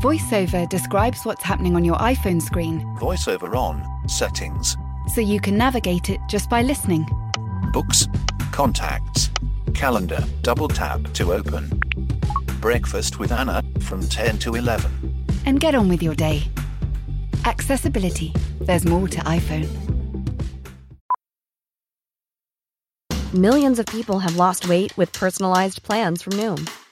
VoiceOver describes what's happening on your iPhone screen VoiceOver on, settings, so you can navigate it just by listening. books, contacts, calendar, double tap to open. Breakfast with Anna from 10 to 11. And get on with your day. Accessibility. There's more to iPhone. Millions of people have lost weight with personalized plans from Noom,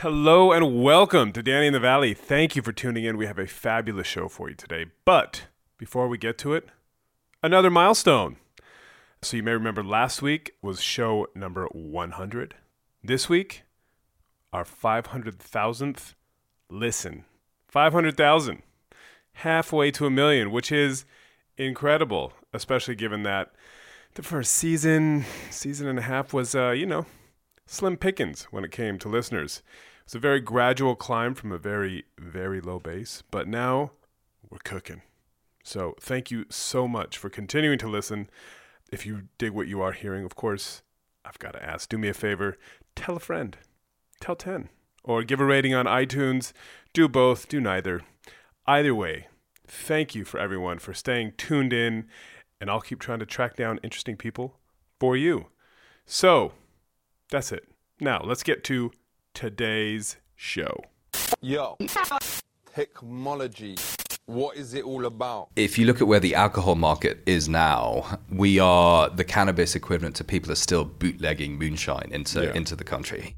Hello and welcome to Danny in the Valley. Thank you for tuning in. We have a fabulous show for you today. But before we get to it, another milestone. So you may remember last week was show number 100. This week, our 500,000th listen. 500,000. Halfway to a million, which is incredible, especially given that the first season, season and a half was, uh, you know, slim pickings when it came to listeners. It's a very gradual climb from a very, very low base, but now we're cooking. So thank you so much for continuing to listen. If you dig what you are hearing, of course, I've got to ask do me a favor, tell a friend, tell 10, or give a rating on iTunes. Do both, do neither. Either way, thank you for everyone for staying tuned in, and I'll keep trying to track down interesting people for you. So, that's it. Now, let's get to today's show. Yo, technology. What is it all about? if you look at where the alcohol market is now, we are the cannabis equivalent to people are still bootlegging moonshine into Yeah. into the country.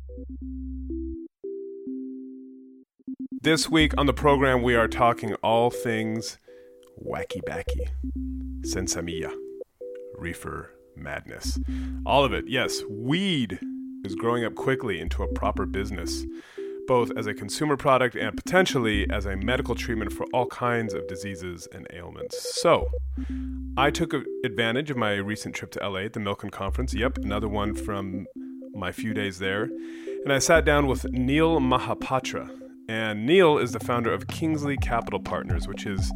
This week on the program, we are talking all things wacky backy, sinsemilla, reefer madness. All of it, yes, weed is growing up quickly into a proper business, both as a consumer product and potentially as a medical treatment for all kinds of diseases and ailments. So, I took advantage of my recent trip to LA, at the Milken Conference. Yep, another one from my few days there. And I sat down with Neil Mahapatra. And Neil is the founder of Kingsley Capital Partners, which is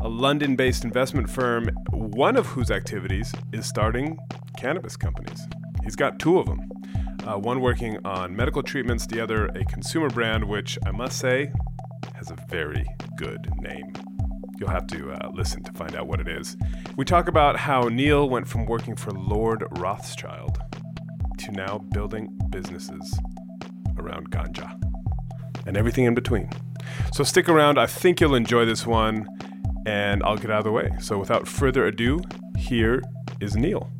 a London based investment firm, one of whose activities is starting cannabis companies. He's got two of them uh, one working on medical treatments, the other a consumer brand, which I must say has a very good name. You'll have to uh, listen to find out what it is. We talk about how Neil went from working for Lord Rothschild to now building businesses around ganja and everything in between. So stick around. I think you'll enjoy this one, and I'll get out of the way. So without further ado, here is Neil.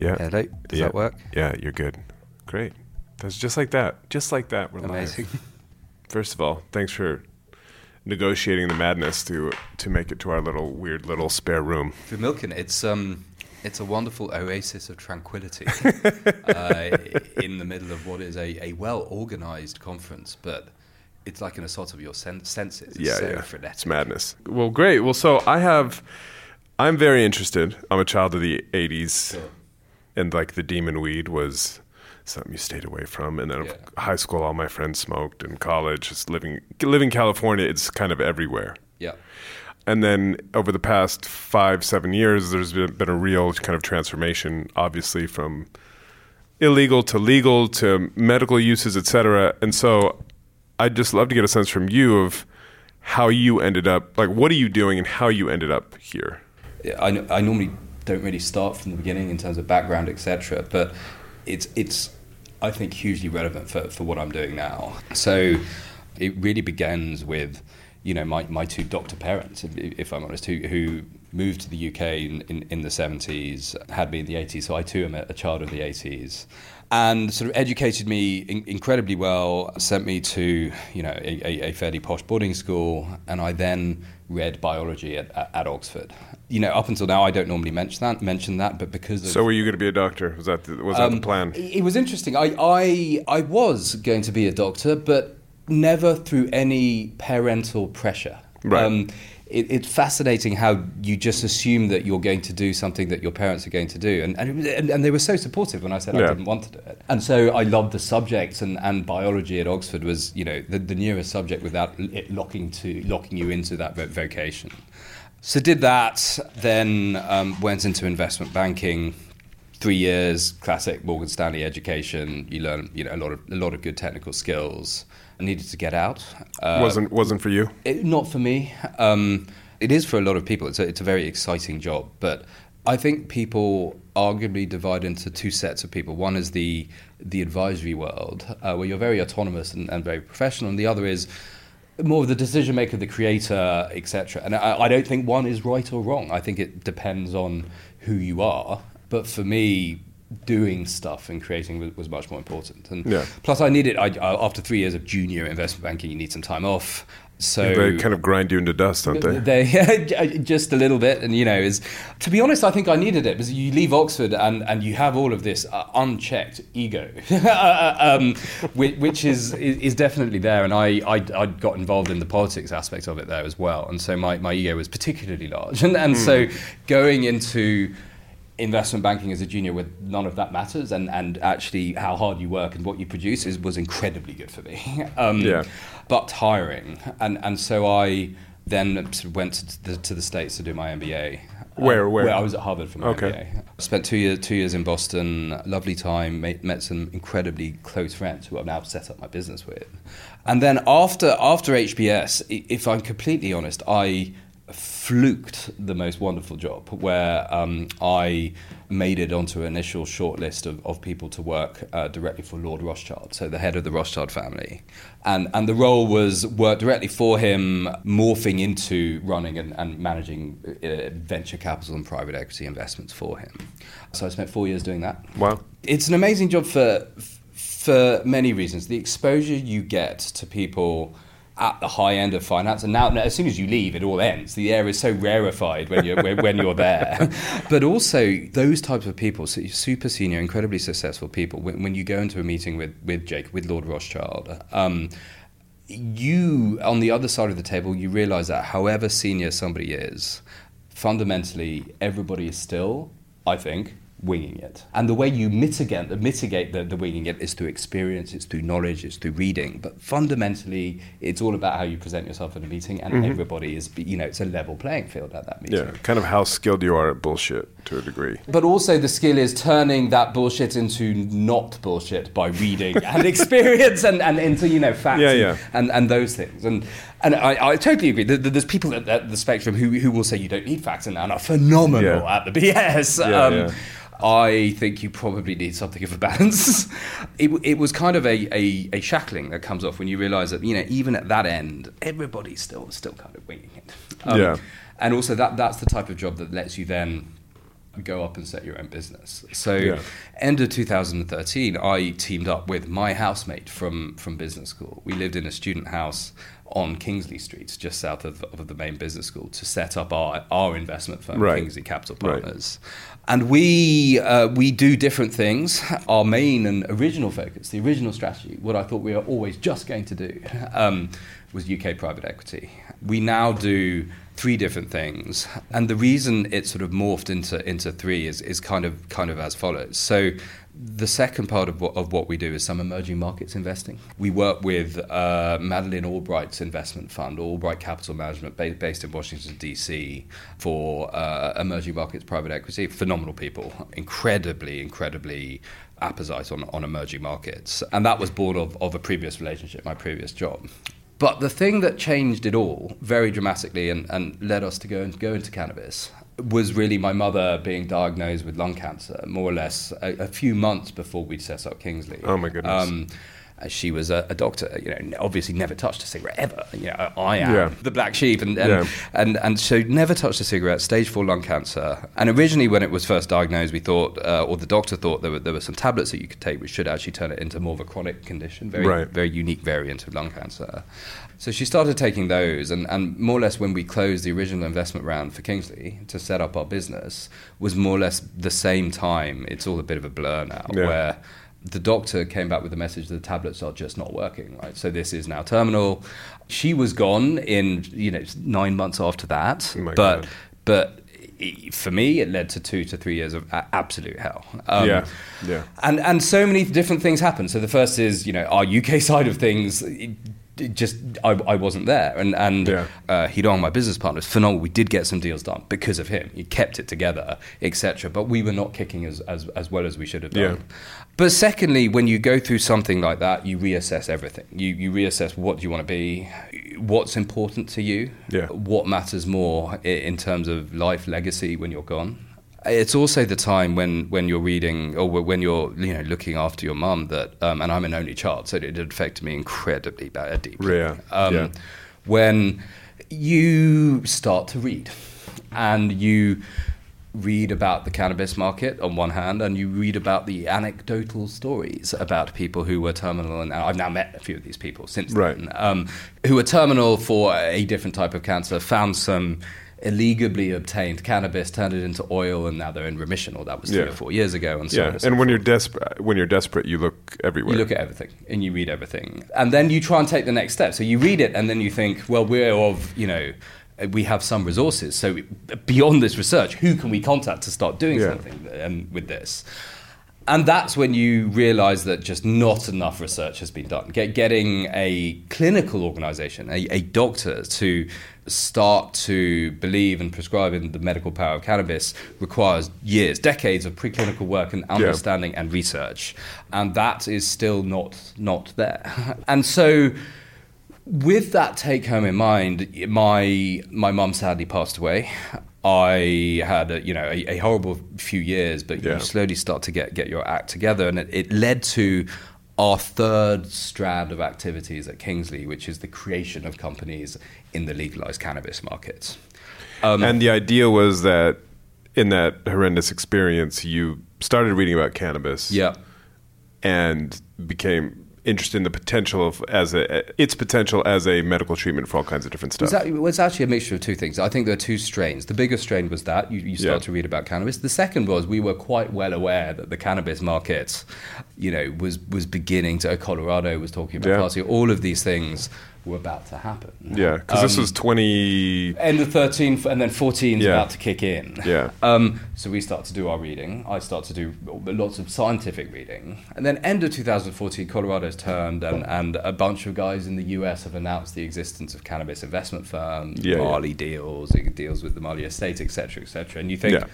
Yeah. Hello, does yeah. that work? Yeah, you're good. Great. That's just like that. Just like that. We're Amazing. live. First of all, thanks for negotiating the madness to to make it to our little weird little spare room. For Milken, it's um, it's a wonderful oasis of tranquility uh, in the middle of what is a, a well organized conference, but it's like an assault of your sen- senses. It's yeah, so yeah. frenetic. It's madness. Well, great. Well, so I have, I'm very interested. I'm a child of the '80s, Sure. And like the demon weed was something you stayed away from. And then Yeah. high school, all my friends smoked. In college, just living living California, it's kind of everywhere. Yeah. And then over the past five, seven years, there's been, been a real kind of transformation, obviously, from illegal to legal to medical uses, et cetera. And so I'd just love to get a sense from you of how you ended up, like, what are you doing and how you ended up here? Yeah, I, I normally don't really start from the beginning in terms of background, etc. But it's it's I think hugely relevant for, for what I'm doing now. So it really begins with you know, my, my two doctor parents, if, if I'm honest, who, who moved to the UK in, in, in the 70s, had me in the 80s. So I too am a, child of the 80s. And sort of educated me in, incredibly well, sent me to, you know, a, a, fairly posh boarding school, and I then read biology at, at, at, Oxford. You know, up until now, I don't normally mention that, mention that, but because of, so were you going to be a doctor? Was that the, was that um, the plan? It was interesting. I, I I was going to be a doctor, but never through any parental pressure. Right. Um, it, it's fascinating how you just assume that you're going to do something that your parents are going to do. And, and, and, and they were so supportive when I said yeah. I didn't want to do it. And so I loved the subjects, and, and biology at Oxford was, you know, the, the nearest subject without it locking, to, locking you into that vocation. So did that, then um, went into investment banking. Three years, classic Morgan Stanley education. You learn, you know, a lot of a lot of good technical skills needed to get out. Uh, wasn't wasn't for you? It, not for me. Um, it is for a lot of people. It's a, it's a very exciting job, but I think people arguably divide into two sets of people. One is the the advisory world, uh, where you're very autonomous and, and, very professional, and the other is more of the decision maker, the creator, etc. And I, I don't think one is right or wrong. I think it depends on who you are. But for me, doing stuff and creating was, was much more important. And yeah. plus, I needed I, after three years of junior investment banking, you need some time off. So they kind of grind you into dust, don't they? They just a little bit, and you know, is to be honest, I think I needed it because you leave Oxford and, and you have all of this uh, unchecked ego, um, which, which, is is definitely there, and I, I I got involved in the politics aspect of it there as well, and so my, my ego was particularly large, and and mm. so going into investment banking as a junior with none of that matters and, and actually how hard you work and what you produce is, was incredibly good for me. um, yeah. But tiring. And, and so I then went to the, to the States to do my MBA. Where, where? where? I was at Harvard for my okay. MBA. Spent two years, two years in Boston, lovely time, met, met some incredibly close friends who I've now set up my business with. And then after, after HBS, if I'm completely honest, I fluked the most wonderful job where um, I made it onto an initial shortlist of, of people to work uh, directly for Lord Rothschild, so the head of the Rothschild family. And, and the role was work directly for him, morphing into running and, and managing uh, venture capital and private equity investments for him. So I spent four years doing that. Wow. It's an amazing job for, for many reasons. The exposure you get to people at the high end of finance. And now, as soon as you leave, it all ends. The air is so rarefied when you're when you're there. but also, those types of people, super senior, incredibly successful people. When, when, you go into a meeting with with Jake, with Lord Rothschild. Um, you, on the other side of the table, you realize that however senior somebody is, fundamentally, everybody is still, I think, winging it. And the way you mitigate, mitigate the, the winging it is through experience, it's through knowledge, it's through reading. But fundamentally, it's all about how you present yourself at a meeting, and mm-hmm. everybody is, you know, it's a level playing field at that meeting. Yeah, kind of how skilled you are at bullshit to a degree. But also, the skill is turning that bullshit into not bullshit by reading and experience and, and into, you know, facts yeah, yeah. And, and those things. And and I, I totally agree. There's people at the spectrum who, who will say you don't need facts and are phenomenal yeah. at the BS. Yeah, um, yeah. I think you probably need something of a balance. it, it was kind of a, a, a, shackling that comes off when you realise that you know even at that end, everybody's still still kind of winging it. Um, yeah. And also that that's the type of job that lets you then go up and set your own business. So, yeah. end of 2013, I teamed up with my housemate from from business school. We lived in a student house on Kingsley Street, just south of, of the main business school, to set up our, our investment firm, right. Kingsley Capital Partners. And we, uh, we do different things. Our main and original focus, the original strategy, what I thought we were always just going to do, um, was UK private equity. We now do three different things. And the reason it sort of morphed into, into three is, is kind, of, kind of as follows. So the second part of what, of what we do is some emerging markets investing. We work with uh, Madeleine Albright's investment fund, Albright Capital Management, ba- based in Washington, D.C., for uh, emerging markets private equity. Phenomenal people, incredibly, incredibly apposite on, on emerging markets. And that was born of, of a previous relationship, my previous job. But the thing that changed it all very dramatically and, and led us to go, and, go into cannabis was really my mother being diagnosed with lung cancer, more or less a, a few months before we'd set up Kingsley. Oh my goodness. Um, She was a, a doctor, you know, obviously never touched a cigarette ever. You know, I am Yeah. the black sheep, and and, Yeah. and and so never touched a cigarette. Stage four lung cancer, and originally when it was first diagnosed, we thought, uh, or the doctor thought there were there were some tablets that you could take, which should actually turn it into more of a chronic condition, very Right. very unique variant of lung cancer. So she started taking those, and, and more or less when we closed the original investment round for Kingsley to set up our business was more or less the same time. It's all a bit of a blur now, Yeah. where the doctor came back with the message that the tablets are just not working. Right, so this is now terminal. She was gone in you know nine months after that, Oh but God. but for me, it led to two to three years of absolute hell. Um, Yeah, yeah. And and so many different things happened. So the first is you know our UK side of things. Just I, I wasn't there, and and Yeah. uh, Hidong, my business partner, is phenomenal. We did get some deals done because of him. He kept it together, etc. But we were not kicking as, as as well as we should have done. Yeah. But secondly, when you go through something like that, you reassess everything. You you reassess what do you want to be, what's important to you, Yeah. what matters more in terms of life legacy when you're gone. It's also the time when, when you're reading or when you're you know looking after your mum that um, and I'm an only child, so it affected me incredibly bad, deeply. Yeah, Um, yeah. When you start to read and you read about the cannabis market on one hand, and you read about the anecdotal stories about people who were terminal, and I've now met a few of these people since Right. then, um, who were terminal for a different type of cancer, found some illegally obtained cannabis, turned it into oil, and now they're in remission, or that was three Yeah. or four years ago, and so on Yeah, and so and when forth. you're desperate, when you're desperate, you look everywhere. You look at everything and you read everything. And then you try and take the next step. So you read it and then you think, well, we're of, you know, we have some resources. So beyond this research, who can we contact to start doing Yeah. something um, with this? And that's when you realize that just not enough research has been done. Get, getting a clinical organization, a, a doctor to start to believe and prescribe in the medical power of cannabis requires years, decades of preclinical work and understanding and research. And that is still not, not there. and so with that take home in mind, my my mum sadly passed away. I had a, you know a, a horrible few years, but Yeah. you slowly start to get get your act together, and it, it led to our third strand of activities at Kingsley, which is the creation of companies in the legalized cannabis market. Um, and the idea was that in that horrendous experience, you started reading about cannabis. yeah, and became interested in the potential of as a its potential as a medical treatment for all kinds of different stuff. it was actually a mixture of two things. I think there are two strains. The bigger strain was that you, you start Yeah. to read about cannabis. The second was we were quite well aware that the cannabis market, you know, was was beginning to. Colorado was talking about Yeah. All of these things were about to happen. yeah, because this Um, was twenty. End of 13 and then 14 is Yeah. about to kick in. Yeah. Um, so we start to do our reading. I start to do lots of scientific reading. And then end of 2014, Colorado's turned and, and a bunch of guys in the US have announced the existence of cannabis investment firms, Yeah, yeah. Marley deals, deals with the Marley estate, etc., etc. And you think, Yeah.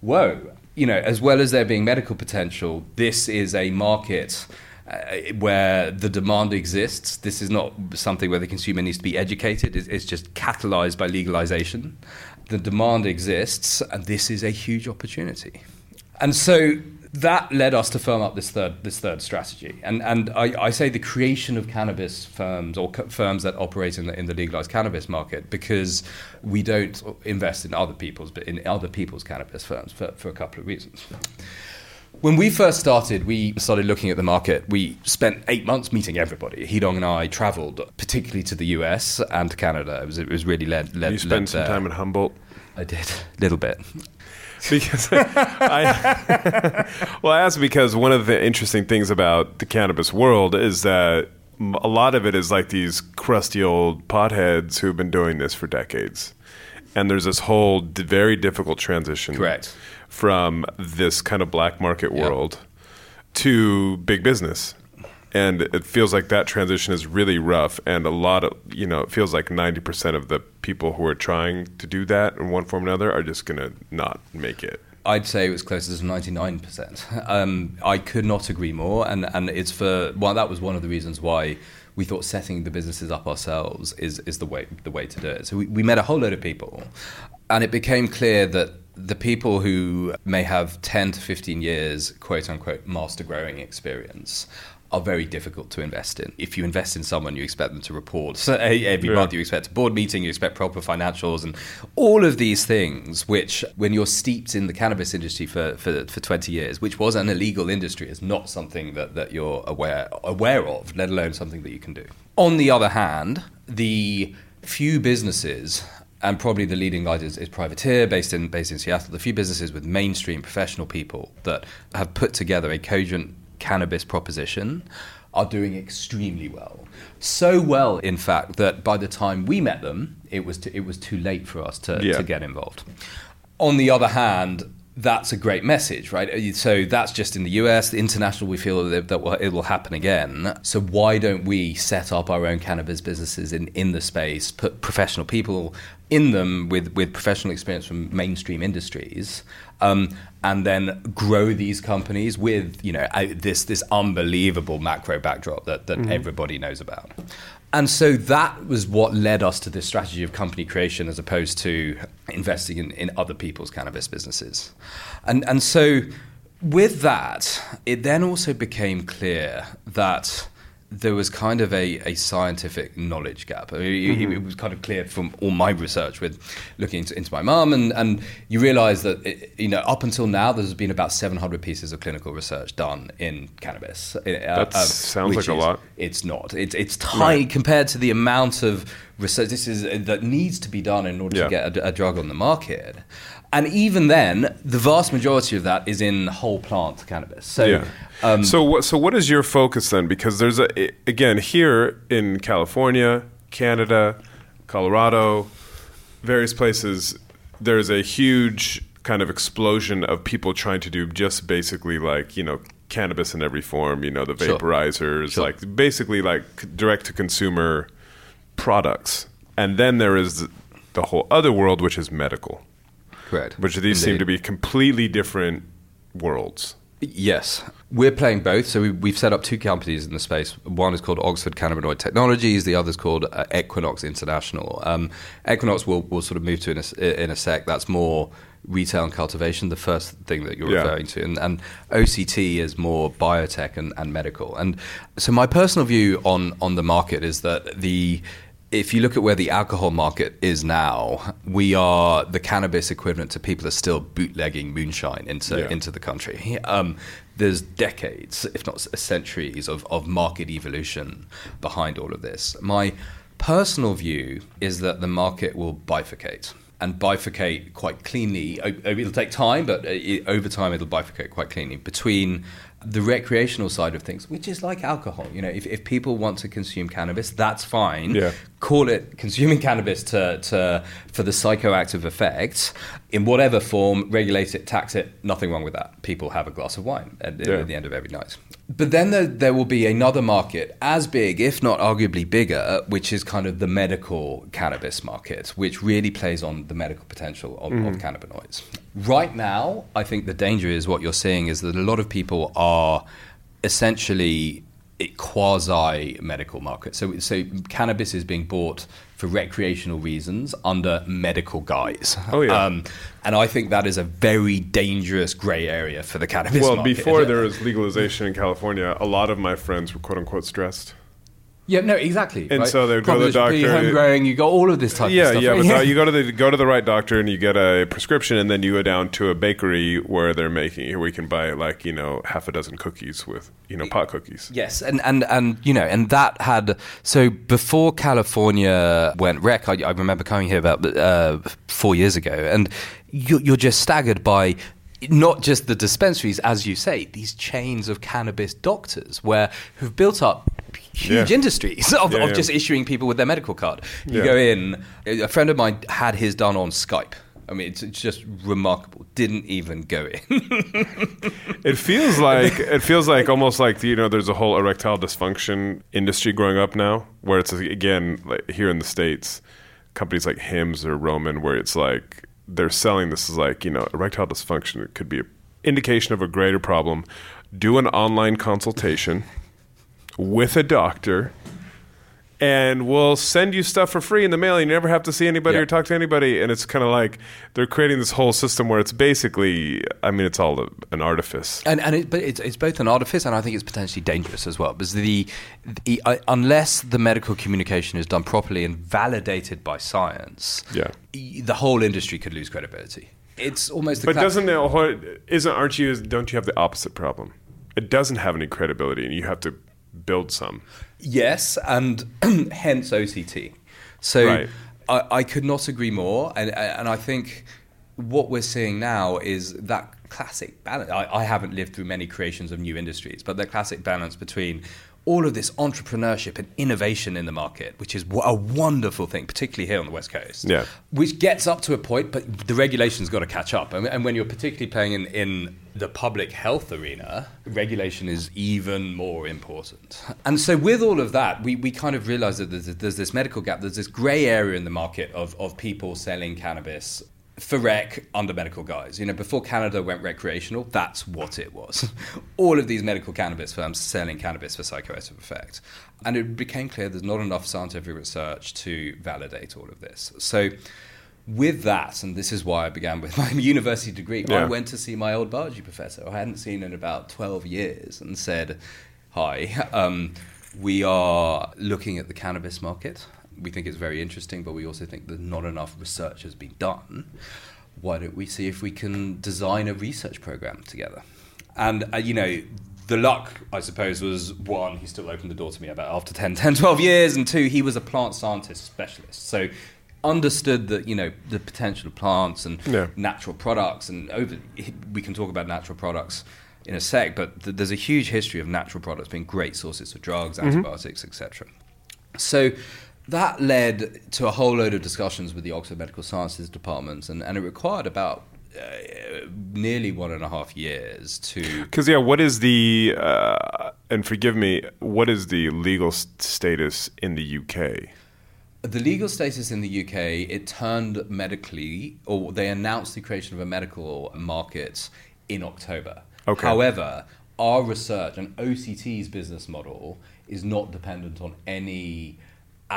whoa, you know, as well as there being medical potential, this is a market uh, where the demand exists. This is not something where the consumer needs to be educated. It's, it's just catalyzed by legalization. The demand exists, and this is a huge opportunity. And so that led us to firm up this third this third strategy. And and I, I say the creation of cannabis firms or co- firms that operate in the in the legalized cannabis market because we don't invest in other people's but in other people's cannabis firms for, for a couple of reasons. When we first started, we started looking at the market. We spent eight months meeting everybody. Hidong and I traveled, particularly to the US and to Canada. It was, it was really led. led You spent led some there. time in Humboldt. I did, a little bit. because I well, I asked because one of the interesting things about the cannabis world is that a lot of it is like these crusty old potheads who've been doing this for decades, and there's this whole d- very difficult transition, Correct. From this kind of black market world to big business. And it feels like that transition is really rough, and a lot of you know, it feels like ninety percent of the people who are trying to do that in one form or another are just gonna not make it. I'd say it was closer to 99%. Um, I could not agree more. And, and it's for, well, that was one of the reasons why we thought setting the businesses up ourselves is, is the, way, the way to do it. So we, we met a whole load of people, and it became clear that the people who may have 10 to 15 years, quote unquote, master growing experience are very difficult to invest in. If you invest in someone, you expect them to report so every Yeah. month. You expect a board meeting, you expect proper financials, and all of these things. Which, when you're steeped in the cannabis industry for, for, for 20 years, which was an illegal industry, is not something that, that you're aware aware of, let alone something that you can do. On the other hand, the few businesses and probably the leading light is, is Privateer, based in based in Seattle. The few businesses with mainstream professional people that have put together a cogent cannabis proposition are doing extremely well. So well, in fact, that by the time we met them, it was t- it was too late for us to, Yeah. to get involved. On the other hand, that's a great message, right? Uh, So that's just in the US. The international, we feel that, that it will happen again. So why don't we set up our own cannabis businesses in, in the space, put professional people in them with, with professional experience from mainstream industries, um, and then grow these companies with you know this this unbelievable macro backdrop that, that everybody knows about. And so that was what led us to this strategy of company creation as opposed to investing in, in other people's cannabis businesses. And, and so with that, it then also became clear that there was kind of a, a scientific knowledge gap. I mean, it- It, was kind of clear from all my research with looking into, into my mum, and, and you realise that it, you know up until now there's been about 700 pieces of clinical research done in cannabis. Uh, That sounds which like a lot. It's not. It's it's tiny compared to the amount of research this is that needs to be done in order Yeah. to get a, a drug on the market. And even then, the vast majority of that is in whole plant cannabis. So, yeah. um, so what? So what is your focus then? Because there's a again here in California, Canada, Colorado, various places. There's a huge kind of explosion of people trying to do just basically like you know cannabis in every form. You know the Sure. vaporizers, Sure. like basically like direct to consumer products. And then there is the whole other world, which is medical, correct. which these seem to be completely different worlds. Yes, we're playing both. So we, we've set up two companies in the space. One is called Oxford Cannabinoid Technologies. The other is called uh, Equinox International. Um, Equinox will will sort of move to in a, in a sec. That's more retail and cultivation. The first thing that you're Yeah. referring to, and, and OCT is more biotech and, and medical. And so my personal view on on the market is that the if you look at where the alcohol market is now, we are the cannabis equivalent to people are still bootlegging moonshine into Yeah. into the country. Um, there's decades, if not centuries, of, of market evolution behind all of this. My personal view is that the market will bifurcate and bifurcate quite cleanly. It'll take time, but uh, over time it'll bifurcate quite cleanly between the recreational side of things, which is like alcohol. You know, if, if people want to consume cannabis, that's fine. Yeah. Call it consuming cannabis to, to for the psychoactive effects in whatever form. Regulate it, tax it. Nothing wrong with that. People have a glass of wine at, Yeah. at the end of every night. But then there, there will be another market as big, if not arguably bigger, which is kind of the medical cannabis market, which really plays on the medical potential of, of mm-hmm. cannabinoids. Right now, I think the danger is what you're seeing is that a lot of people are essentially quasi medical market. So, so cannabis is being bought for recreational reasons under medical guise. Oh, yeah. Um, and I think that is a very dangerous grey area for the cannabis Well, market. before there was legalization in California, a lot of my friends were quote unquote stressed. Yeah, no, exactly. And right? so they go to the doctor- Home growing, you got all of this type yeah, of stuff. yeah, but uh, you go to the go to the right doctor and you get a prescription, and then you go down to a bakery where they're making where you can buy like you know half a dozen cookies with you know pot cookies. Yes, and, and, and you know, and that had so before California went rec. I, I remember coming here about uh, four years ago, and you're, you're just staggered by not just the dispensaries, as you say, these chains of cannabis doctors, where who've built up huge Yeah. industries of, Yeah, of just issuing people with their medical card. You go in. A friend of mine had his done on Skype. I mean, it's, it's just remarkable. Didn't even go in. It feels like it feels like almost like you know there's a whole erectile dysfunction industry growing up now, where it's again like here in the states, companies like Hims or Roman, where it's like they're selling this as like you know erectile dysfunction. It could be an indication of a greater problem. Do an online consultation with a doctor, and we'll send you stuff for free in the mail. And you never have to see anybody Yeah. or talk to anybody. And it's kind of like they're creating this whole system where it's basically, I mean, it's all a, an artifice. And, and it, but it's, it's both an artifice and I think it's potentially dangerous as well because the, the uh, unless the medical communication is done properly and validated by science, Yeah. the whole industry could lose credibility. It's almost. the But doesn't it, isn't aren't you don't you have the opposite problem? It doesn't have any credibility, and you have to build some. Yes, and hence OCT. So Right. I, I could not agree more, and and I think what we're seeing now is that classic balance. I, I haven't lived through many creations of new industries, but the classic balance between all of this entrepreneurship and innovation in the market, which is a wonderful thing, particularly here on the West Coast. Yeah. Which gets up to a point, but the regulation's got to catch up. And, and when you're particularly playing in, in the public health arena, regulation is even more important. And so, with all of that, we, we kind of realize that there's, there's this medical gap, there's this grey area in the market of, of people selling cannabis for rec under medical guise. You know, before Canada went recreational, that's what it was. All of these medical cannabis firms selling cannabis for psychoactive effect. And it became clear there's not enough scientific research to validate all of this. So with that, and this is why I began with my university degree, I went to see my old biology professor, who I hadn't seen in about 12 years, and said, Hi, um, we are looking at the cannabis market. We think it's very interesting, but we also think that not enough research has been done. Why don't we see if we can design a research program together? And, uh, you know, the luck, I suppose, was one, he still opened the door to me about after 10, 10, 12 years, and two, he was a plant scientist specialist. So understood that, you know, the potential of plants and Yeah. natural products, and over, we can talk about natural products in a sec, but th- there's a huge history of natural products being great sources of drugs, antibiotics, etc. So that led to a whole load of discussions with the Oxford Medical Sciences departments, and, and it required about uh, nearly one and a half years to. Because yeah, what is the uh, and forgive me, what is the legal status in the UK? The legal status in the UK, it turned medically, or they announced the creation of a medical market in October. Okay. However, our research and OCT's business model is not dependent on any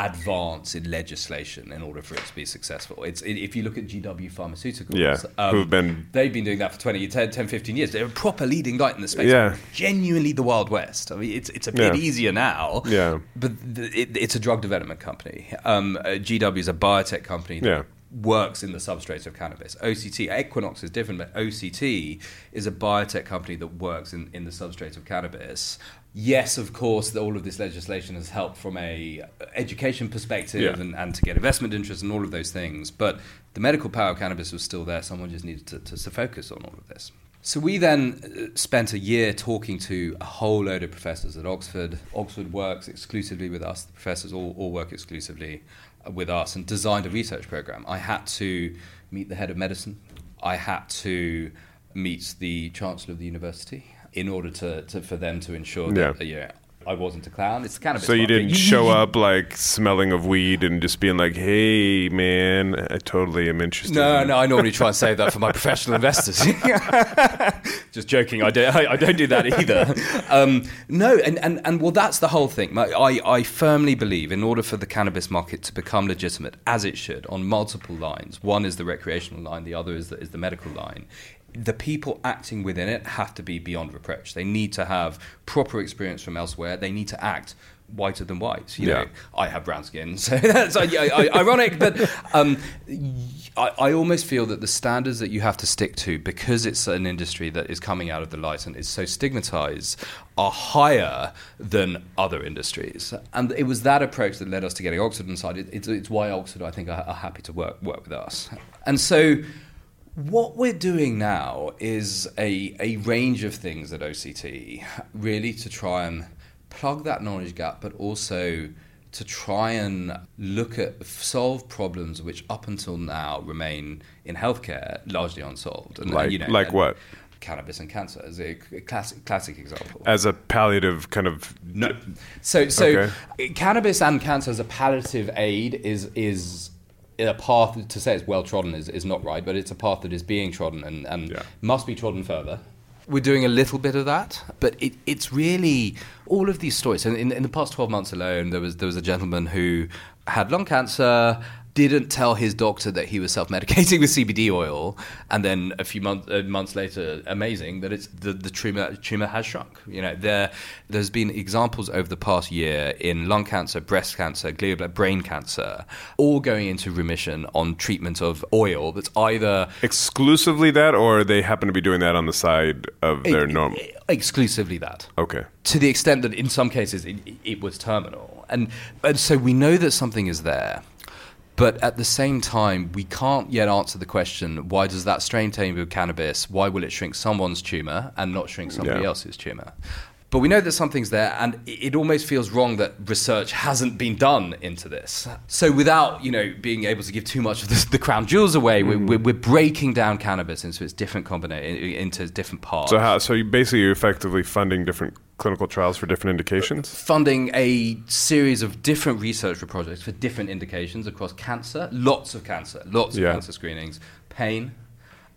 advance in legislation in order for it to be successful. It's if you look at GW Pharmaceuticals, Yeah, who've been- they've been doing that for 20, 10, 10 15 years. They're a proper leading light in the space. Yeah. Genuinely the Wild West. I mean, it's, it's a bit Yeah. easier now. Yeah. But it, it's a drug development company. Um, uh, GW is a biotech company that Yeah. works in the substrates of cannabis. OCT, Equinox is different, but OCT is a biotech company that works in, in the substrates of cannabis. Yes, of course, that all of this legislation has helped from a uh, education perspective Yeah. and, and to get investment interest and all of those things. But the medical power of cannabis was still there. Someone just needed to, to, to focus on all of this. So we then uh, spent a year talking to a whole load of professors at Oxford. Oxford works exclusively with us. The professors all, all work exclusively uh, with us and designed a research program. I had to meet the head of medicine. I had to meet the chancellor of the university in order to, to for them to ensure that Yeah. uh, yeah, I wasn't a clown. It's kind of So you didn't show up like smelling of weed and just being like, "Hey, man, I totally am interested." No, in- no, I normally try and save that for my professional investors. Just joking, I don't, I, I don't do that either. Um, no, and, and, and well, that's the whole thing. I, I firmly believe in order for the cannabis market to become legitimate, as it should, on multiple lines one is the recreational line, the other is the, is the medical line. The people acting within it have to be beyond reproach. They need to have proper experience from elsewhere. They need to act whiter than white. You Yeah. know, I have brown skin, so that's ironic. But um, I, I almost feel that the standards that you have to stick to, because it's an industry that is coming out of the light and is so stigmatized, are higher than other industries. And it was that approach that led us to getting Oxford inside. It, it's, it's why Oxford, I think, are, are happy to work work with us. And so. What we're doing now is a, a range of things at OCT, really to try and plug that knowledge gap, but also to try and look at solve problems which up until now remain in healthcare largely unsolved. And, Like- you know, like and what? Cannabis and cancer is a classic classic example. As a palliative kind of No. So, so Okay. cannabis and cancer as a palliative aid is is a path to say it's well trodden is, is not right, but it's a path that is being trodden and, and Yeah. must be trodden further. We're doing a little bit of that, but it, it's really all of these stories. And in, in the past 12 months alone, there was, there was a gentleman who had lung cancer, didn't tell his doctor that he was self-medicating with CBD oil, and then a few months uh, months later, amazing that it's the, the tumor tumor has shrunk. You know, there there's been examples over the past year in lung cancer, breast cancer, glioblastoma, brain cancer, all going into remission on treatment of oil that's either Exclusively that, or they happen to be doing that on the side of their normal. exclusively that. Okay. to the extent that in some cases it, it was terminal. And, and so we know that something is there. But at the same time, we can't yet answer the question why does that strain with cannabis, why will it shrink someone's tumor and not shrink somebody Yeah. else's tumor? But we know that something's there, and it almost feels wrong that research hasn't been done into this. So, without you know being able to give too much of the, the crown jewels away, we're, mm. we're, we're breaking down cannabis into its different combina- into different parts So how? So you basically you're effectively funding different clinical trials for different indications. funding a series of different research projects for different indications across cancer, lots of cancer, lots of Yeah. cancer screenings, pain,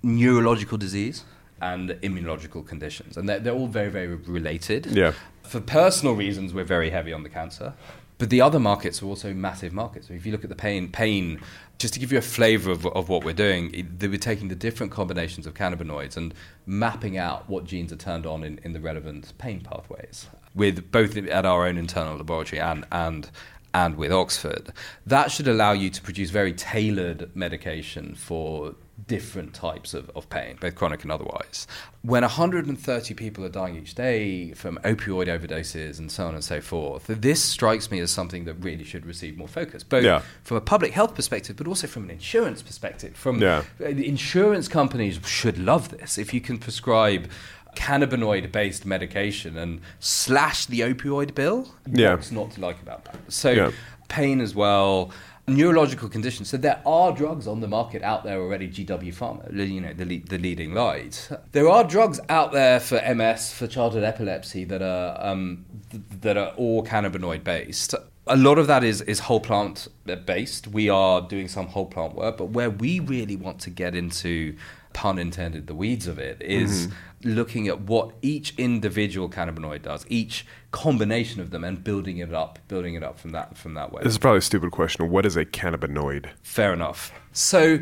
neurological disease, and immunological conditions. And they're, they're all very, very related. Yeah. For personal reasons, we're very heavy on the cancer. But the other markets are also massive markets. So if you look at the pain, pain, just to give you a flavor of, of what we're doing, they we're taking the different combinations of cannabinoids and mapping out what genes are turned on in, in the relevant pain pathways, with both at our own internal laboratory and, and, and with Oxford. That should allow you to produce very tailored medication for different types of, of pain, both chronic and otherwise. When 130 people are dying each day from opioid overdoses and so on and so forth, this strikes me as something that really should receive more focus, both Yeah. from a public health perspective, but also from an insurance perspective. From Yeah. the insurance companies should love this. If you can prescribe cannabinoid-based medication and slash the opioid bill, Yeah. what's not to like about that? So Yeah. pain as well. Neurological conditions. So there are drugs on the market out there already. GW Pharma, you know, the, the leading light. There are drugs out there for MS, for childhood epilepsy that are um, th- that are all cannabinoid based. A lot of that is is whole plant based. We are doing some whole plant work, but where we really want to get into, pun intended, the weeds of it is mm-hmm. looking at what each individual cannabinoid does, each combination of them, and building it up, building it up from that from that way. This is probably a stupid question. What is a cannabinoid? Fair enough. So,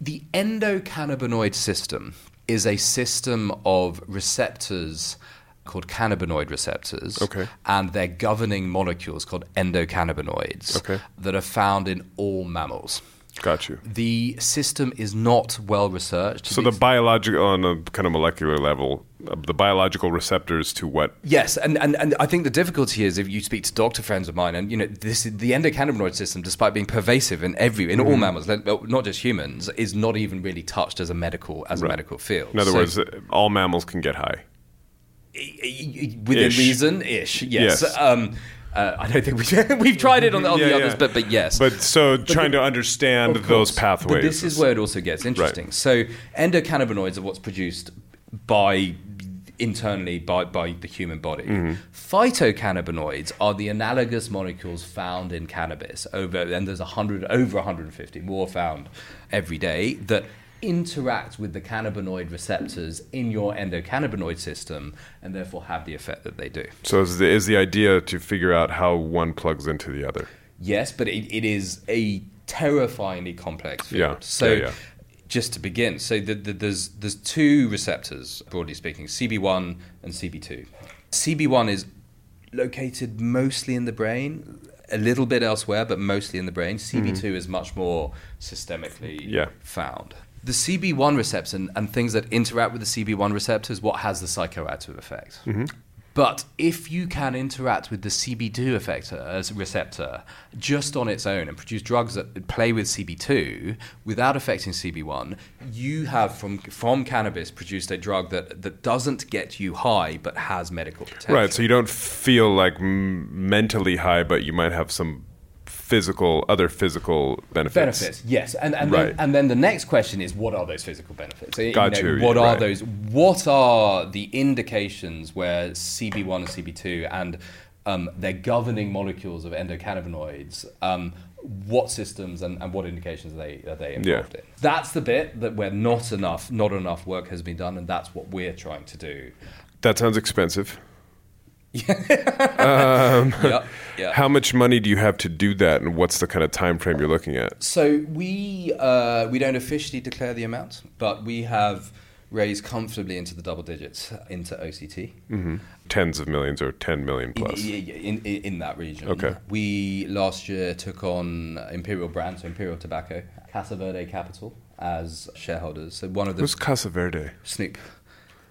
the endocannabinoid system is a system of receptors called cannabinoid receptors. Okay. And they're governing molecules called endocannabinoids Okay. that are found in all mammals. Got you. The system is not well researched. So the biological, on a kind of molecular level, uh, the biological receptors to what? Yes, and, and, and I think the difficulty is if you speak to doctor friends of mine, and you know this the endocannabinoid system, despite being pervasive in every in all Mm-hmm. mammals, not just humans, is not even really touched as a medical as a medical field. In other So, words, all mammals can get high. within ish. reason, ish. Yes. Yes. Um, uh, I don't think we've we've tried it on, the- on the others, yeah. but but yes. But so trying the- to understand those pathways. But this is where it also gets interesting. Right. So endocannabinoids are what's produced by internally by, by the human body. Mm-hmm. Phytocannabinoids are the analogous molecules found in cannabis over and there's 100 over 150 more found every day that interact with the cannabinoid receptors in your endocannabinoid system and therefore have the effect that they do. So is the, is the idea to figure out how one plugs into the other? Yes, but it, it is a terrifyingly complex field. Yeah, So, yeah, yeah. just to begin, so the, the, there's there's two receptors, broadly speaking, CB1 and CB2. CB1 is located mostly in the brain, a little bit elsewhere, but mostly in the brain. CB2 is much more systemically Mm-hmm. Yeah. found. The CB1 receptor and, and things that interact with the CB1 receptor is what has the psychoactive effect. Mm-hmm. But if you can interact with the CB2 effector as a receptor just on its own and produce drugs that play with CB2 without affecting CB1, you have from from cannabis produced a drug that, that doesn't get you high but has medical potential. Right. So you don't feel like m- mentally high, but you might have some physical, other physical benefits. benefits yes and and, Right. then, and then the next question is what are those physical benefits You Got know, you, what yeah, are right. those what are the indications where cb1 and cb2 and um, they're governing molecules of endocannabinoids. Um, what systems and, and what indications are they are they involved Yeah. in? That's the bit that where not enough not enough work has been done, and that's what we're trying to do. That sounds expensive. yeah, yeah. How much money do you have to do that, and what's the kind of time frame you're looking at? So we uh, we don't officially declare the amount, but we have raised comfortably into the double digits into OCT. Tens of millions or 10 million plus. In, in, in that region. Okay. We last year took on Imperial Brand, so Imperial Tobacco, Casa Verde Capital as shareholders. So one of the Who's Casa Verde? Snoop.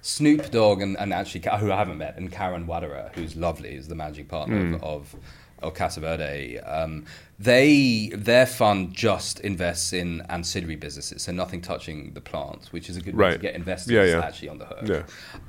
Snoop Dogg and, and actually who I haven't met and Karan Wadhera, who's lovely, is the managing partner of, of of Casa Verde. Um, they their fund just invests in ancillary businesses, so nothing touching the plant, which is a good way to get investors Yeah, yeah. actually on the hook. Yeah.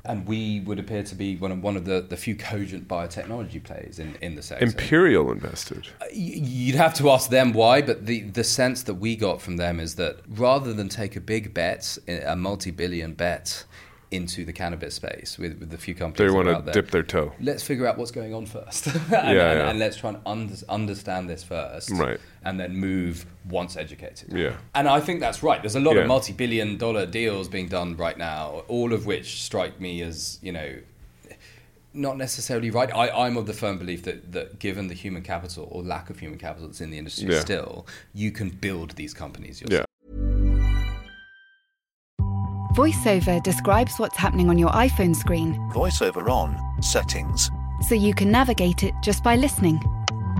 And we would appear to be one of one of the, the few cogent biotechnology players in, in the sector. Imperial invested. You'd have to ask them why, but the, the sense that we got from them is that rather than take a big bet, a multi billion bet into the cannabis space with, with the few companies They want to there, dip their toe. let's figure out what's going on first. and, Yeah, and, yeah. and let's try and under, understand this first. Right. And then move once educated. Yeah. And I think that's right. There's a lot Yeah. of multi billion dollar deals being done right now, all of which strike me as, you know, not necessarily right. I, I'm of the firm belief that, that given the human capital or lack of human capital that's in the industry Yeah. still, you can build these companies yourself. Yeah. VoiceOver describes what's happening on your iPhone screen Voiceover on. Settings. so you can navigate it just by listening.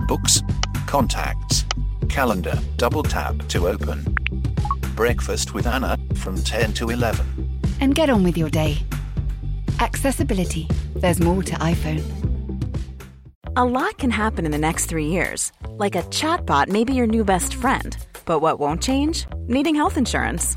Books. Contacts. Calendar. Double tap to open. Breakfast with Anna from 10 to 11. And get on with your day. Accessibility. There's more to iPhone. A lot can happen in the next three years. Like a chatbot may be your new best friend. But what won't change? Needing health insurance.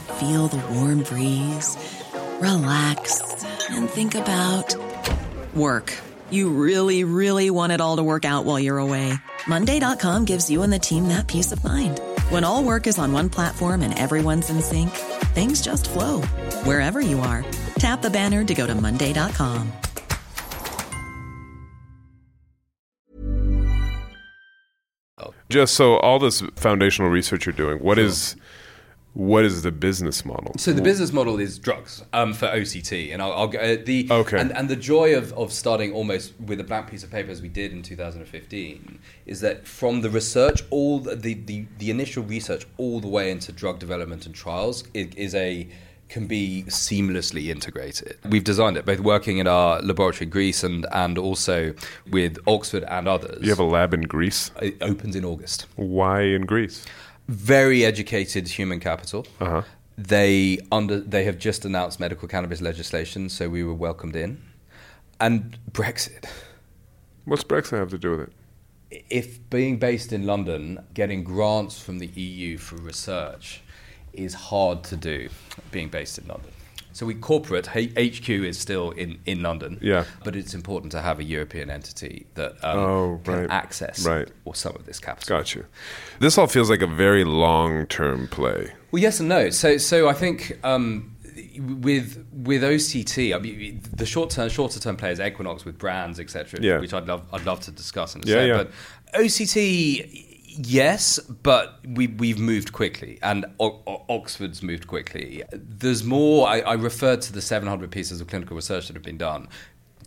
feel the warm breeze, relax, and think about work. You really, really want it all to work out while you're away. Monday.com gives you and the team that peace of mind. When all work is on one platform and everyone's in sync, things just flow wherever you are. Tap the banner to go to Monday.com. Just so all this foundational research you're doing, what is what is the business model? So the business model is drugs um, for OCT, and I'll, I'll uh, the Okay. and, and the joy of, of starting almost with a blank piece of paper as we did in 2015 is that from the research, all the the, the initial research, all the way into drug development and trials, it is a can be seamlessly integrated. We've designed it both working in our laboratory in Greece and and also with Oxford and others. You have a lab in Greece. it opens in August Why in Greece? Very educated human capital. Uh-huh. They under they have just announced medical cannabis legislation, so we were welcomed in. And Brexit. What's Brexit have to do with it? If being based in London, getting grants from the EU for research is hard to do being based in London. So we corporate HQ is still in, in London, Yeah. but it's important to have a European entity that um, Oh, can access Right. or some of this capital. Got you. This all feels like a very long term play. Well, yes and no. So, so I think um, with with OCT, I mean, the short term, shorter term players, Equinox with brands, etc., Yeah. which I'd love, I'd love to discuss in a Yeah, sec. yeah. But OCT, yes, but we we've moved quickly, and o- O- Oxford's moved quickly. There's more. I, I referred to the 700 pieces of clinical research that have been done.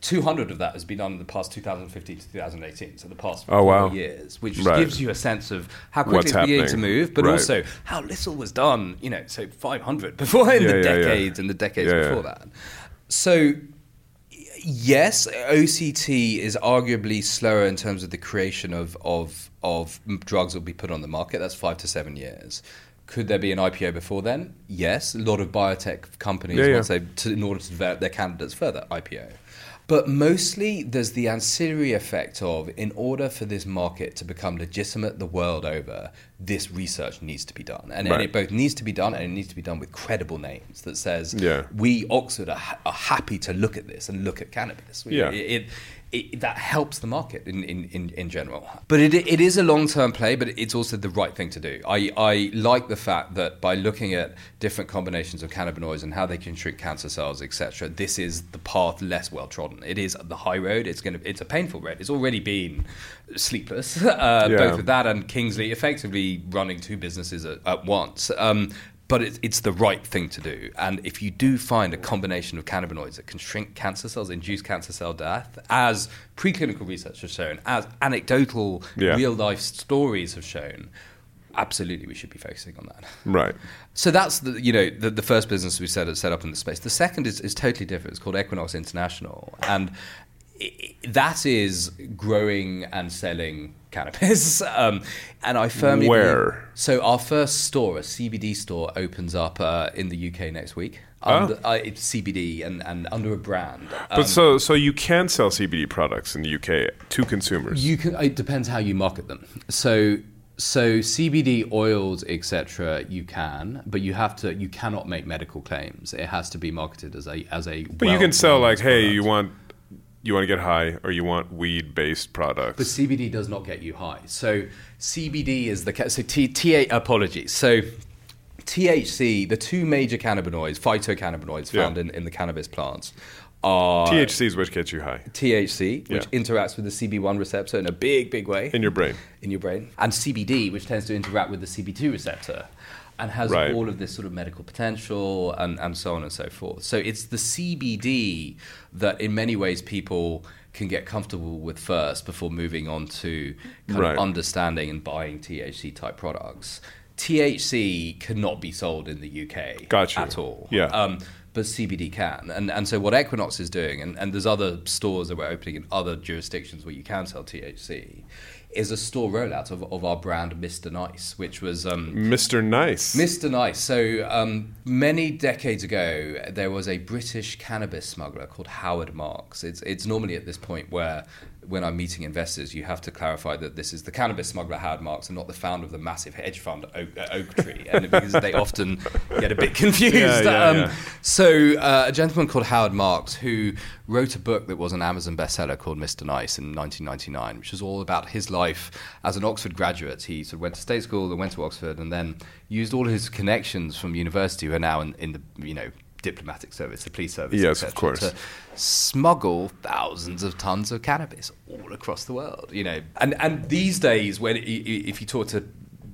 200 of that has been done in the past 2015 to 2018, so the past Oh, four wow. years, which Right. gives you a sense of how quickly it's beginning to move, but Right. also how little was done, you know, so 500 before in Yeah, the yeah, yeah. decades and the decades Yeah, yeah. before that. So, yes, OCT is arguably slower in terms of the creation of, of, of drugs that will be put on the market. That's five to seven years. Could there be an IPO before then? Yes. A lot of biotech companies, Yeah, yeah. once they, to, in order to develop their candidates further, IPO. But mostly there's the ancillary effect of, in order for this market to become legitimate the world over, this research needs to be done. And, and it both needs to be done and it needs to be done with credible names that says, Yeah. we, Oxford, are, ha- are happy to look at this and look at cannabis. Yeah. It, it, it, that helps the market in, in, in, in general. But it, it is a long term play, but it's also the right thing to do. I, I like the fact that by looking at different combinations of cannabinoids and how they can treat cancer cells, etc., this is the path less well trodden. It is the high road. It's going to it's a painful road. It's already been sleepless, uh, Yeah. both with that and Kingsley effectively running two businesses at, at once. Um, but it's, it's the right thing to do. And if you do find a combination of cannabinoids that can shrink cancer cells, induce cancer cell death, as preclinical research has shown, as anecdotal Yeah. real life stories have shown, absolutely we should be focusing on that. Right. So that's the you know the, the first business we set set up in the space. The second is, is totally different. It's called Equinox International, and that is growing and selling cannabis. Um, and I firmly Where? believe- so our first store, a CBD store, opens up uh, in the UK next week. Oh. Uh, it's CBD and, and under a brand. But Um, so so you can sell CBD products in the UK to consumers. You can. It depends how you market them. So. So CBD oils, etc. You can, but you have to. You cannot make medical claims. It has to be marketed as a as a. but you can sell like, hey, you want you want to get high or you want weed based products. But CBD does not get you high. So CBD is the so T, T apologies. So THC, the two major cannabinoids, phytocannabinoids Yeah. found in, in the cannabis plants, are THC is which gets you high THC, which Yeah. interacts with the CB1 receptor in a big, big way in your brain. in your brain, and CBD, which tends to interact with the CB2 receptor and has Right. all of this sort of medical potential and, and so on and so forth. So it's the CBD that, in many ways, people can get comfortable with first before moving on to kind Right. of understanding and buying THC type products. THC cannot be sold in the UK Got you. at all. Yeah. Um, but CBD can. And, and so what Equinox is doing, and, and there's other stores that we're opening in other jurisdictions where you can sell THC, is a store rollout of, of our brand Mr. Nice, which was um, Mr. Nice. Mr. Nice. So um, many decades ago, there was a British cannabis smuggler called Howard Marks. It's, it's normally at this point where, when I'm meeting investors, you have to clarify that this is the cannabis smuggler Howard Marks and not the founder of the massive hedge fund Oak, uh, Oaktree, and because they often get a bit confused. Yeah, yeah, um, yeah. So uh, a gentleman called Howard Marks, who wrote a book that was an Amazon bestseller called Mr. Nice in 1999, which was all about his life as an Oxford graduate. He sort of went to state school, then went to Oxford, and then used all his connections from university, who are now in, in the you know diplomatic service, the police service, Yes, et of course. to smuggle thousands of tons of cannabis all across the world. You know, and and these days, when if you talk to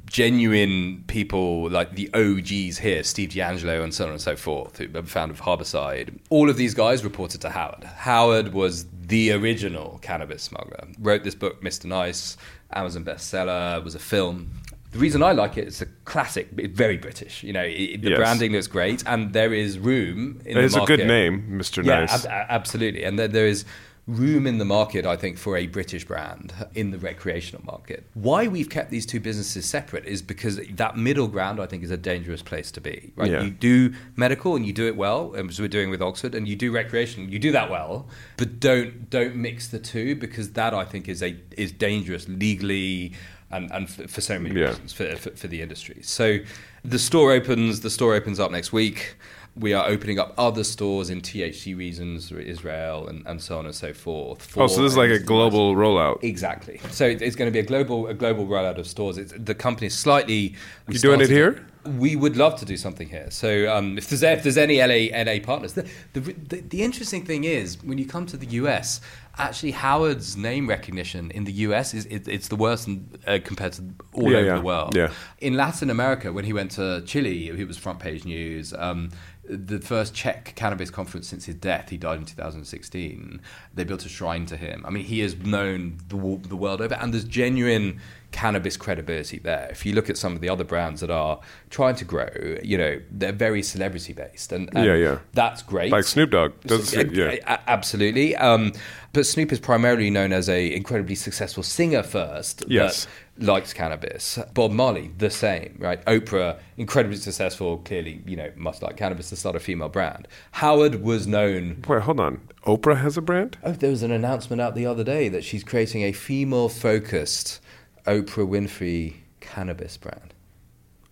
genuine people like the OGs here, Steve DeAngelo and so on and so forth, who are founder of Harborside, all of these guys reported to Howard. Howard was the original cannabis smuggler. Wrote this book, Mr. Nice, Amazon bestseller, was a film. The reason I like it, it's a classic, very British. You know, it, the Yes. branding looks great, and there is room in It's the market. It's a good name, Mr. Yeah, Nice. ab- absolutely. And there, there is room in the market, I think, for a British brand in the recreational market. Why we've kept these two businesses separate is because that middle ground, I think, is a dangerous place to be. Right? Yeah. You do medical and you do it well, as we're doing with Oxford, and you do recreation, you do that well, but don't don't mix the two because that I think is a is dangerous legally. And, and for so many Yeah. reasons for, for, for the industry. So the store opens. The store opens up next week. We are opening up other stores in THC regions, Israel, and, and so on and so forth. oh, so this is like a global rollout. Exactly. So it's going to be a global a global rollout of stores. It's, the company is slightly. we You doing it here? We would love to do something here. So um, if there's if there's any LA LA partners, the, the the the interesting thing is when you come to the US, actually Howard's name recognition in the US is it, it's the worst uh, compared to all Yeah, over yeah, the world. yeah. In Latin America, when he went to Chile, it was front page news. Um, the first Czech cannabis conference since his death, he died in 2016. They built a shrine to him. I mean, he is known the, the world over, and there's genuine cannabis credibility there. If you look at some of the other brands that are trying to grow, you know, they're very celebrity based, and, and Yeah, yeah. that's great. Like Snoop Dogg. Does, Yeah, yeah. absolutely. Um, but Snoop is primarily known as a incredibly successful singer first. Yes. But likes cannabis. Bob Marley, the same, right? Oprah, incredibly successful, clearly, you know, must like cannabis to start a female brand. Howard was known. Wait, hold on. Oprah has a brand? Oh, there was an announcement out the other day that she's creating a female focused Oprah Winfrey cannabis brand.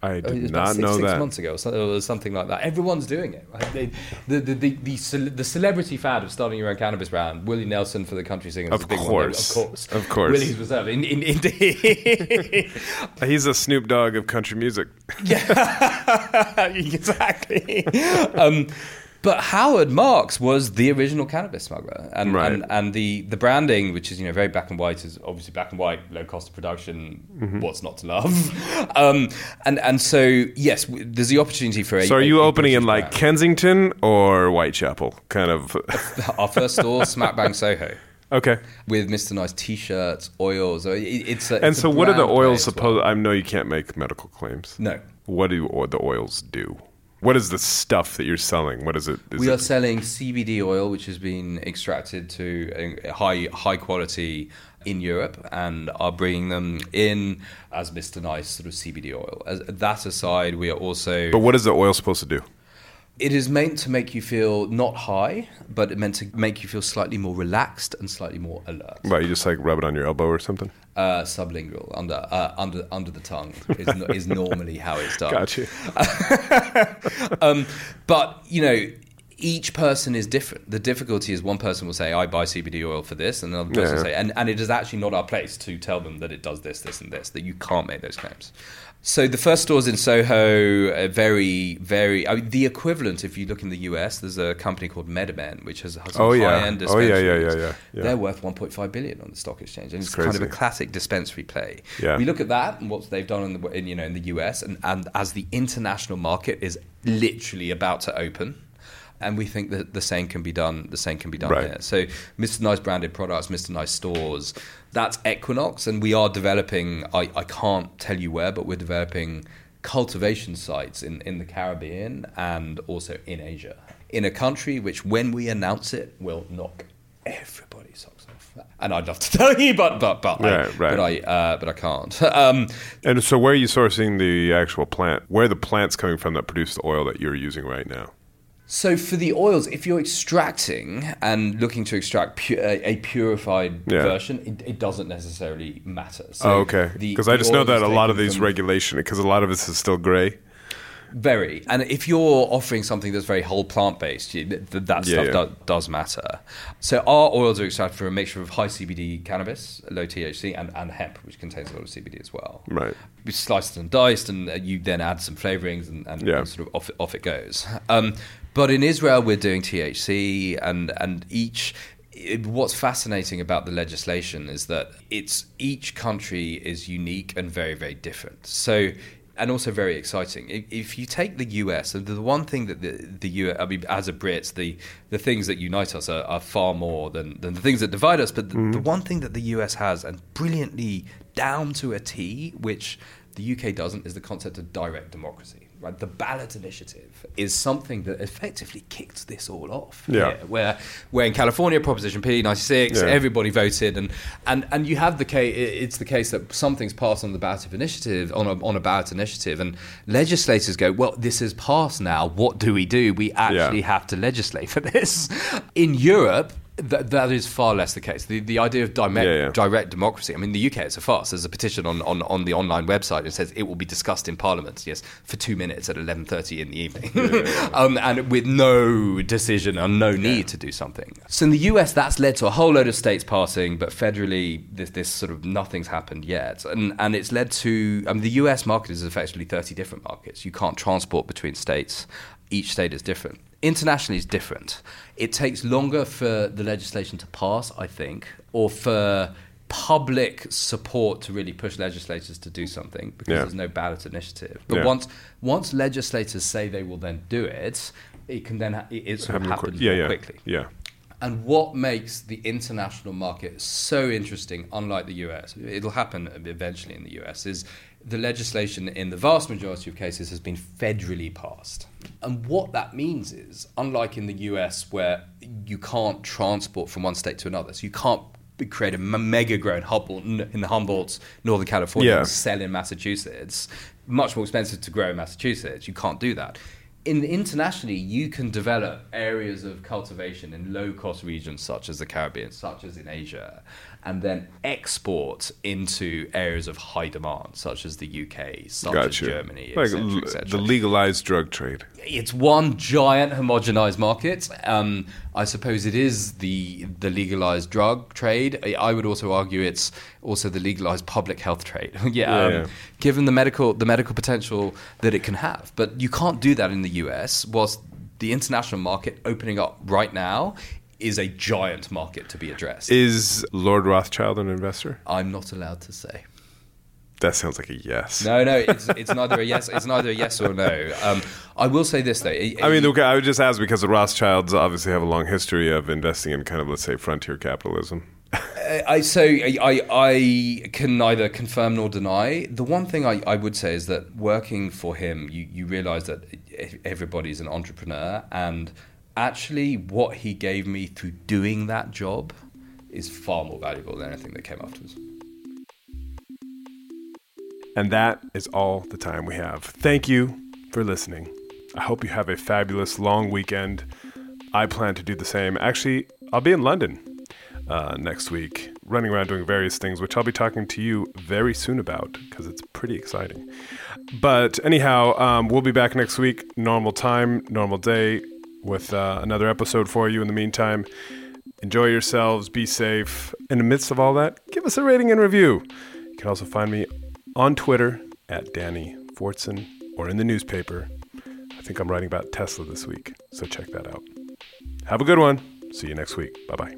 I did it was not six, know six that. months ago, or something, like that. Everyone's doing it. Right? They, the, the, the, the, the celebrity fad of starting your own cannabis brand, Willie Nelson for the country singers. Of one. course. of course, Of course. Willie's Reserve. In, in, in, He's a Snoop Dogg of country music. yeah, exactly. Um, but Howard Marks was the original cannabis smuggler, and, Right. and and the the branding, which is you know very black and white, is obviously black and white, low cost of production. Mm-hmm. What's not to love? Um, and and so yes, w- there's the opportunity for a. So are you a opening in like brand. Kensington or Whitechapel? Kind of. our first store, Smack Bang Soho? okay. With Mr. Nice T-shirts, oils. It- it's a, And it's so, what are the oils as well. supposed? I know you can't make medical claims. No. What do the oils do? What is the stuff that you're selling? What is it? Is we it are selling CBD oil, which has been extracted to a high high quality in Europe, and are bringing them in as Mr. Nice sort of CBD oil. As that aside, we are also. but what is the oil supposed to do? It is meant to make you feel not high, but it meant to make you feel slightly more relaxed and slightly more alert. Right, you just like rub it on your elbow or something. Uh, sublingual, under uh, under under the tongue is, no, is normally how it's done. Got you. um, but you know, each person is different. The difficulty is one person will say, "I buy CBD oil for this," and another person Yeah. will say, and, and it is actually not our place to tell them that it does this, this, and this. That you can't make those claims. So the first stores in Soho, are very, very. I mean, the equivalent, if you look in the US, there's a company called MedMen, which has, some Oh, yeah. high-end Oh, yeah, yeah, yeah, yeah, yeah. They're worth 1.5 billion on the stock exchange, and it's, It's kind of a classic dispensary play. Yeah. We look at that and what they've done in the in, you know in the US, and, and as the international market is literally about to open. And we think that the same can be done. The same can be done Right. here. So, Mr. Nice branded products, Mr. Nice stores. That's Equinox, and we are developing. I, I can't tell you where, but we're developing cultivation sites in, in the Caribbean and also in Asia. In a country which, when we announce it, will knock everybody's socks off. And I'd love to tell you, but but but I, Right, right. but I uh, but I can't. Um, And so, where are you sourcing the actual plant? Where are the plants coming from that produce the oil that you're using right now? So for the oils, if you're extracting and looking to extract pu- a, a purified Yeah. version, it, it doesn't necessarily matter. So oh, okay. Because I just know that a lot of these from- regulation, because a lot of this is still gray. very, and if you're offering something that's very whole plant based, th- th- that Yeah, stuff yeah. Do, does matter. So our oils are extracted from a mixture of high CBD cannabis, low THC, and, and hemp, which contains a lot of CBD as well. Right. We sliced and diced, and uh, you then add some flavorings, and, and, Yeah. sort of off it, off it goes. Um, but in Israel, we're doing THC, and and each. It, what's fascinating about the legislation is that it's each country is unique and very very different. So. And also very exciting. If, you take the US, and the one thing that the, the US, I mean, as a Brit, the, the things that unite us are, are far more than, than the things that divide us. But the, the mm-hmm. one thing that the US has, and brilliantly down to a T, which the UK doesn't, is the concept of direct democracy. Right, the ballot initiative is something that effectively kicked this all off. Yeah. here, where, where in California, Proposition P ninety six, Yeah. everybody voted, and, and and you have the case. It's the case that something's passed on the ballot of initiative on a on a ballot initiative, and legislators go, well, this is passed now. What do we do? We actually have to legislate for this. In Europe. That, that is far less the case. The, the idea of direct, Yeah, yeah. direct democracy. I mean, the UK it's a farce. There's a petition on, on, on the online website that says it will be discussed in Parliament. Yes, for two minutes at 11:30 in the evening, um, and with no decision and no need to do something. So in the US, that's led to a whole load of states passing, but federally, this, this sort of nothing's happened yet, and and it's led to. I mean, the US market is effectively 30 different markets. You can't transport between states. Each state is different. Internationally, is different. It takes longer for the legislation to pass, I think, or for public support to really push legislators to do something because Yeah. there's no ballot initiative. But Yeah. once once legislators say they will then do it, it can then ha- it, sort of Happen happens quick- yeah, more yeah, quickly. yeah. And what makes the international market so interesting, unlike the US, it'll happen eventually in the US, is the legislation in the vast majority of cases has been federally passed. And what that means is, unlike in the US where you can't transport from one state to another, so you can't create a mega grown Humboldt in the Humboldt, Northern California, Yeah. and sell in Massachusetts. Much more expensive to grow in Massachusetts. You can't do that. In internationally, you can develop areas of cultivation in low cost regions such as the Caribbean, such as in Asia, and then export into areas of high demand, such as the UK, such as Germany, like etc. l- etc the legalized drug trade. it's one giant homogenized market. Um, I suppose it is the the legalized drug trade. I- I would also argue it's also the legalized public health trade. yeah, Yeah, um, yeah. given the medical the medical potential that it can have, but you can't do that in the U.S. Whilst the international market opening up right now is a giant market to be addressed. Is Lord Rothschild an investor? I'm not allowed to say. That sounds like a yes. No, no, it's, it's neither a yes. It's neither a yes or no. Um, I will say this though. I mean, okay, I would just ask because the Rothschilds obviously have a long history of investing in kind of, let's say, frontier capitalism. I, I so I, I can neither confirm nor deny. The one thing I, I would say is that working for him, you, you realize that everybody's an entrepreneur, and actually, what he gave me through doing that job is far more valuable than anything that came afterwards. And that is all the time we have. Thank you for listening. I hope you have a fabulous long weekend. I plan to do the same. Actually, I'll be in London uh, next week, running around doing various things, which I'll be talking to you very soon about because it's pretty exciting. But anyhow, um, we'll be back next week, normal time, normal day, with uh, another episode for you. In the meantime, enjoy yourselves, be safe. In the midst of all that, give us a rating and review. You can also find me on Twitter at Danny Fortson or in the newspaper. I think I'm writing about Tesla this week, so check that out. Have a good one. See you next week. Bye bye.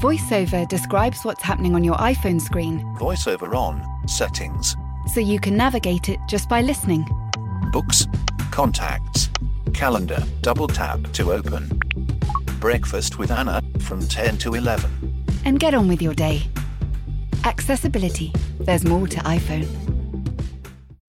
VoiceOver describes what's happening on your iPhone screen Voiceover on. Settings. so you can navigate it just by listening. Books. Contacts. Calendar. Double tap to open. Breakfast with Anna from 10 to 11. And get on with your day. Accessibility. There's more to iPhone.